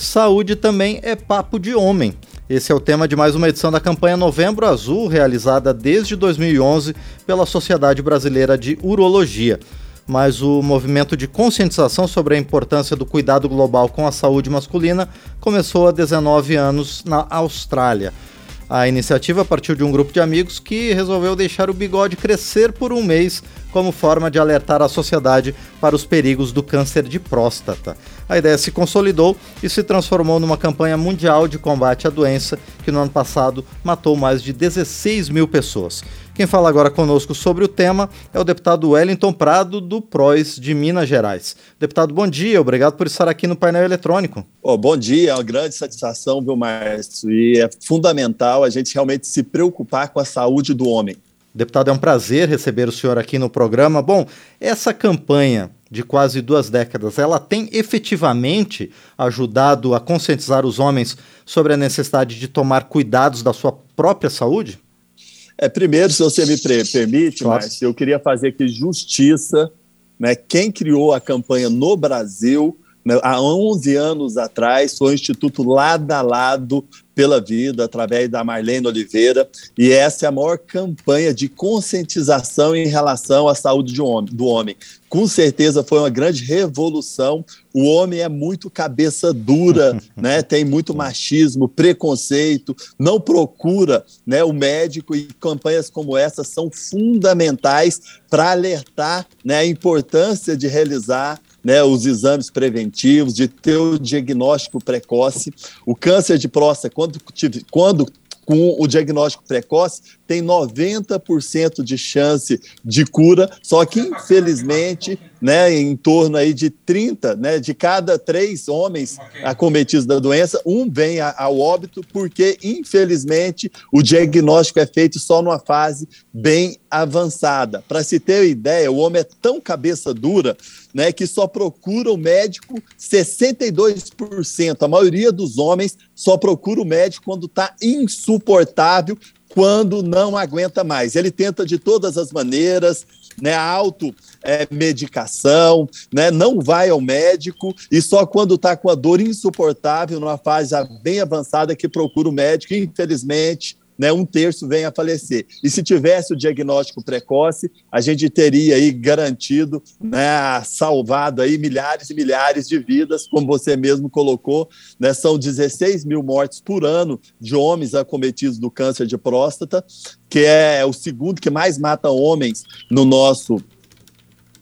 Saúde também é papo de homem. Esse é o tema de mais uma edição da campanha Novembro Azul, realizada desde 2011 pela Sociedade Brasileira de Urologia. Mas o movimento de conscientização sobre a importância do cuidado global com a saúde masculina começou há 19 anos na Austrália. A iniciativa partiu de um grupo de amigos que resolveu deixar o bigode crescer por um mês como forma de alertar a sociedade para os perigos do câncer de próstata. A ideia se consolidou e se transformou numa campanha mundial de combate à doença que no ano passado matou mais de 16 mil pessoas. Quem fala agora conosco sobre o tema é o deputado Wellington Prado, do PROS de Minas Gerais. Deputado, bom dia, obrigado por estar aqui no painel eletrônico. Oh, bom dia, é uma grande satisfação, viu, Márcio? E é fundamental a gente realmente se preocupar com a saúde do homem. Deputado, é um prazer receber o senhor aqui no programa. Bom, essa campanha de quase duas décadas, ela tem efetivamente ajudado a conscientizar os homens sobre a necessidade de tomar cuidados da sua própria saúde? É, primeiro, se você me permite, claro. Márcio, eu queria fazer aqui justiça. Né? Quem criou a campanha no Brasil né, há 11 anos atrás foi o Instituto Lado a Lado pela Vida, através da Marlene Oliveira, e essa é a maior campanha de conscientização em relação à saúde homem, do homem. Com certeza foi uma grande revolução. O homem é muito cabeça dura, né? tem muito machismo, preconceito, não procura né, o médico, e campanhas como essa são fundamentais para alertar né, a importância de realizar né, os exames preventivos, de ter o diagnóstico precoce. O câncer de próstata, quando, quando com o diagnóstico precoce, tem 90% de chance de cura, só que infelizmente, né, em torno aí de 30, né, de cada três homens acometidos da doença, um vem ao óbito porque infelizmente o diagnóstico é feito só numa fase bem avançada. Para se ter ideia, o homem é tão cabeça dura, né, que só procura o médico 62%. A maioria dos homens só procura o médico quando está insuportável, quando não aguenta mais. Ele tenta de todas as maneiras, né, automedicação, é, né, não vai ao médico e só quando está com a dor insuportável, numa fase bem avançada, que procura o médico. infelizmente, né, um terço vem a falecer. E se tivesse o diagnóstico precoce, a gente teria aí garantido, né, salvado aí milhares e milhares de vidas, como você mesmo colocou, né, são 16 mil mortes por ano de homens acometidos do câncer de próstata, que é o segundo que mais mata homens no nosso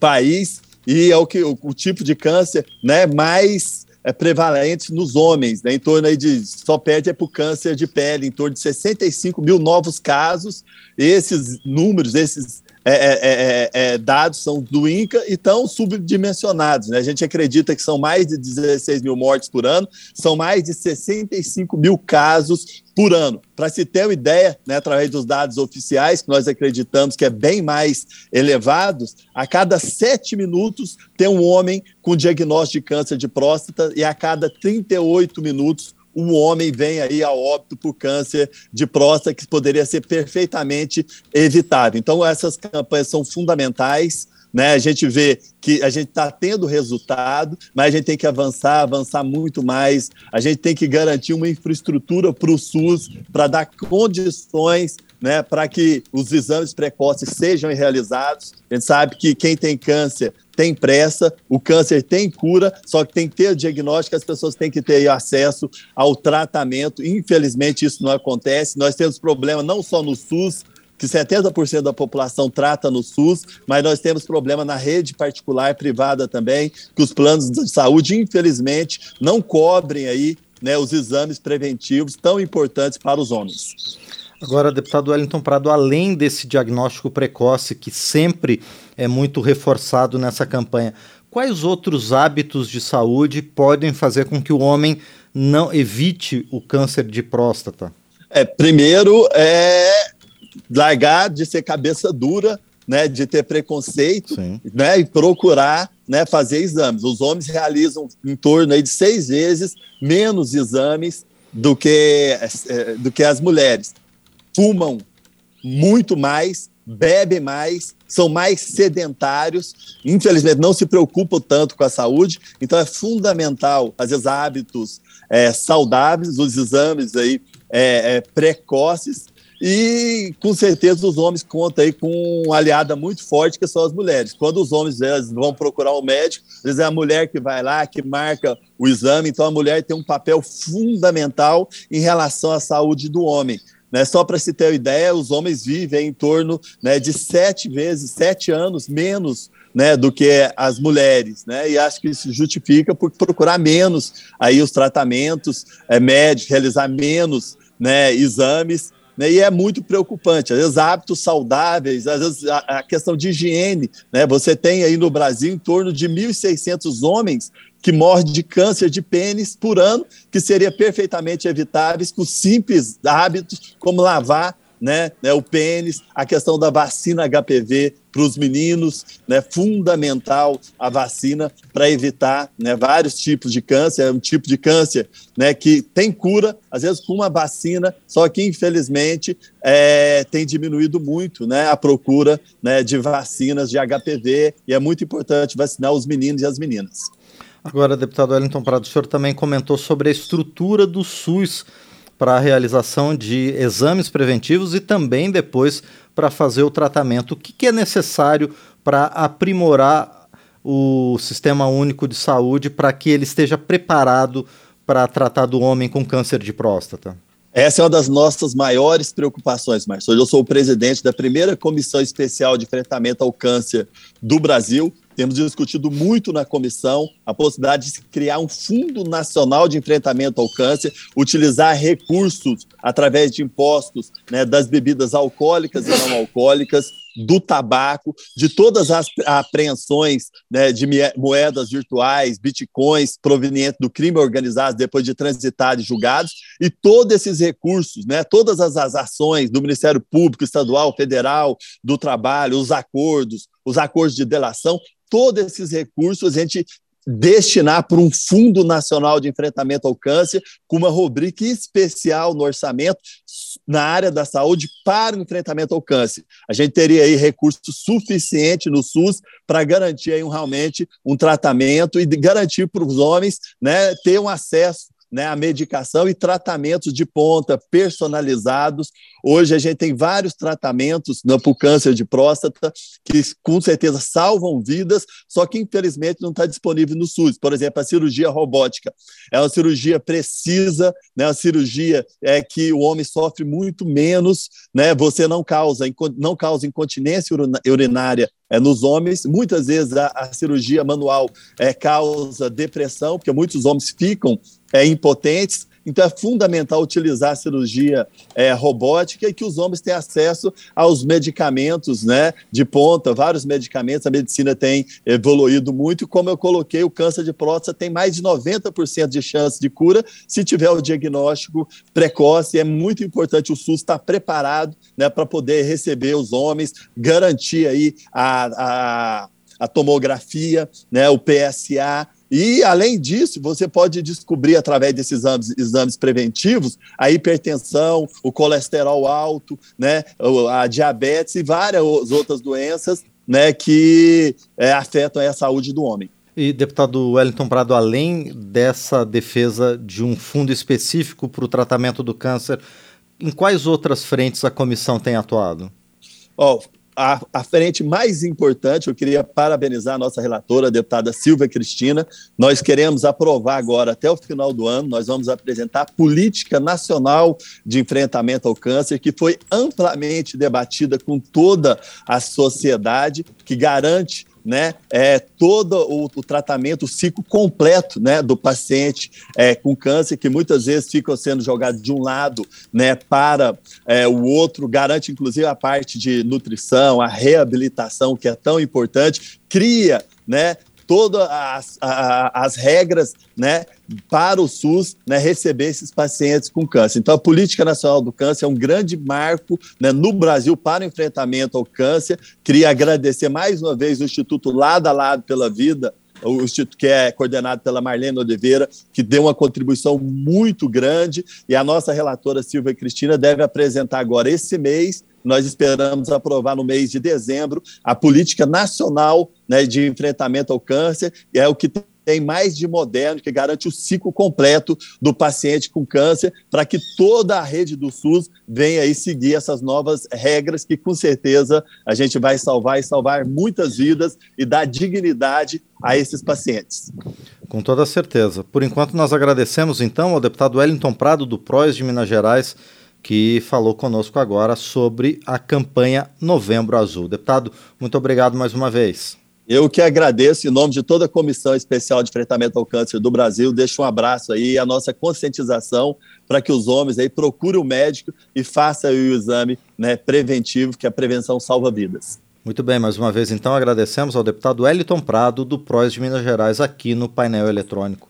país, e é o, que, o, o tipo de câncer né, mais é, prevalentes nos homens, né? em torno aí de, só perde é para o câncer de pele, em torno de 65 mil novos casos. Esses números, esses é é, é, é, é, dados são do INCA e estão subdimensionados. Né? A gente acredita que são mais de 16 mil mortes por ano, são mais de 65 mil casos por ano. Para se ter uma ideia, né, através dos dados oficiais, que nós acreditamos que é bem mais elevados, a cada sete minutos tem um homem com diagnóstico de câncer de próstata e a cada 38 minutos um homem vem aí a óbito por câncer de próstata que poderia ser perfeitamente evitado. Então, essas campanhas são fundamentais. Né? A gente vê que a gente está tendo resultado, mas a gente tem que avançar, avançar muito mais. A gente tem que garantir uma infraestrutura para o SUS, para dar condições né, para que os exames precoces sejam realizados. A gente sabe que quem tem câncer tem pressa, o câncer tem cura, só que tem que ter diagnóstico, as pessoas têm que ter acesso ao tratamento. Infelizmente, isso não acontece. Nós temos problema não só no SUS, que 70% da população trata no SUS, mas nós temos problema na rede particular privada também, que os planos de saúde, infelizmente, não cobrem aí né, os exames preventivos tão importantes para os homens. Agora, deputado Wellington Prado, além desse diagnóstico precoce que sempre é muito reforçado nessa campanha, quais outros hábitos de saúde podem fazer com que o homem não evite o câncer de próstata? É, primeiro é largar de ser cabeça dura, né, de ter preconceito, né, e procurar, né, fazer exames. Os homens realizam em torno aí de seis vezes menos exames do que, é, do que as mulheres fumam muito mais, bebem mais, são mais sedentários, infelizmente não se preocupam tanto com a saúde, então é fundamental, vezes, hábitos é, saudáveis, os exames aí é, é, precoces, e com certeza os homens contam aí com uma aliada muito forte que são as mulheres. Quando os homens vão procurar um médico, às vezes é a mulher que vai lá, que marca o exame, então a mulher tem um papel fundamental em relação à saúde do homem. Né, só para se ter uma ideia, os homens vivem em torno né, de sete vezes, sete anos menos né, do que as mulheres, né? E acho que isso justifica por procurar menos aí os tratamentos é, médicos, realizar menos né, exames né, e é muito preocupante. Às vezes, hábitos saudáveis, às vezes, a, a questão de higiene. Né, você tem aí no Brasil em torno de 1.600 homens que morrem de câncer de pênis por ano, que seria perfeitamente evitáveis com simples hábitos como lavar né, né, o pênis, a questão da vacina HPV para os meninos, né, fundamental a vacina para evitar né, vários tipos de câncer, é um tipo de câncer né, que tem cura, às vezes com uma vacina, só que infelizmente é, tem diminuído muito né, a procura né, de vacinas de HPV e é muito importante vacinar os meninos e as meninas. Agora, deputado Wellington Prado, o senhor também comentou sobre a estrutura do SUS para a realização de exames preventivos e também depois para fazer o tratamento. O que, que é necessário para aprimorar o Sistema Único de Saúde para que ele esteja preparado para tratar do homem com câncer de próstata? Essa é uma das nossas maiores preocupações. Hoje eu sou o presidente da primeira comissão especial de enfrentamento ao câncer do Brasil temos discutido muito na comissão a possibilidade de criar um Fundo Nacional de Enfrentamento ao Câncer, utilizar recursos através de impostos né, das bebidas alcoólicas e não alcoólicas, do tabaco, de todas as apreensões né, de moedas virtuais, bitcoins provenientes do crime organizado depois de transitar de julgados, e todos esses recursos, né, todas as, as ações do Ministério Público, Estadual, Federal, do Trabalho, os acordos, os acordos de delação, todos esses recursos a gente destinar para um Fundo Nacional de Enfrentamento ao Câncer, com uma rubrica especial no orçamento na área da saúde para o enfrentamento ao câncer. A gente teria aí recurso suficiente no SUS para garantir aí um, realmente um tratamento e garantir para os homens né, ter um acesso né, a medicação e tratamentos de ponta personalizados. Hoje a gente tem vários tratamentos né, para o câncer de próstata que com certeza salvam vidas, só que infelizmente não está disponível no SUS. Por exemplo, a cirurgia robótica é uma cirurgia precisa, né, uma cirurgia é que o homem sofre muito menos, né, você não causa não causa incontinência urinária é, nos homens. Muitas vezes a, a, cirurgia manual é, causa depressão, porque muitos homens ficam é, impotentes. Então é fundamental utilizar a cirurgia é, robótica e que os homens tenham acesso aos medicamentos né, de ponta, vários medicamentos. A medicina tem evoluído muito. Como eu coloquei, o câncer de próstata tem mais de 90% de chance de cura se tiver o diagnóstico precoce. É muito importante o SUS estar preparado né, para poder receber os homens, garantir aí a, a a tomografia, né, o PSA, e, além disso, você pode descobrir, através desses exames, exames preventivos, a hipertensão, o colesterol alto, né, a diabetes e várias outras doenças né, que é, afetam a saúde do homem. E, deputado Wellington Prado, além dessa defesa de um fundo específico para o tratamento do câncer, em quais outras frentes a comissão tem atuado? Oh, a, a, frente mais importante, eu queria parabenizar a nossa relatora, a deputada Silvia Cristina. Nós queremos aprovar agora, até o final do ano, nós vamos apresentar a Política Nacional de Enfrentamento ao Câncer, que foi amplamente debatida com toda a sociedade, que garante né, é, todo o, o, tratamento, o ciclo completo né, do paciente é, com câncer, que muitas vezes ficam sendo jogados de um lado né, para é, o outro, garante inclusive a parte de nutrição, a reabilitação, que é tão importante, cria né, todas as, as regras né, para o SUS né, receber esses pacientes com câncer. Então, a Política Nacional do Câncer é um grande marco né, no Brasil para o enfrentamento ao câncer. Queria agradecer mais uma vez o Instituto Lado a Lado pela Vida, o instituto que é coordenado pela Marlene Oliveira, que deu uma contribuição muito grande, e a nossa relatora Silvia Cristina deve apresentar agora esse mês nós esperamos aprovar no mês de dezembro a política nacional né, de enfrentamento ao câncer, e é o que tem mais de moderno, que garante o ciclo completo do paciente com câncer, para que toda a rede do SUS venha aí seguir essas novas regras que com certeza a gente vai salvar e salvar muitas vidas e dar dignidade a esses pacientes. Com toda certeza. Por enquanto, nós agradecemos então ao deputado Wellington Prado, do PROS de Minas Gerais, que falou conosco agora sobre a campanha Novembro Azul. Deputado, muito obrigado mais uma vez. Eu que agradeço em nome de toda a Comissão Especial de Enfrentamento ao Câncer do Brasil, deixo um abraço aí, a nossa conscientização para que os homens aí procurem o médico e façam o exame né, preventivo, que a prevenção salva vidas. Muito bem, mais uma vez então agradecemos ao deputado Eliton Prado, do PROS de Minas Gerais, aqui no painel eletrônico.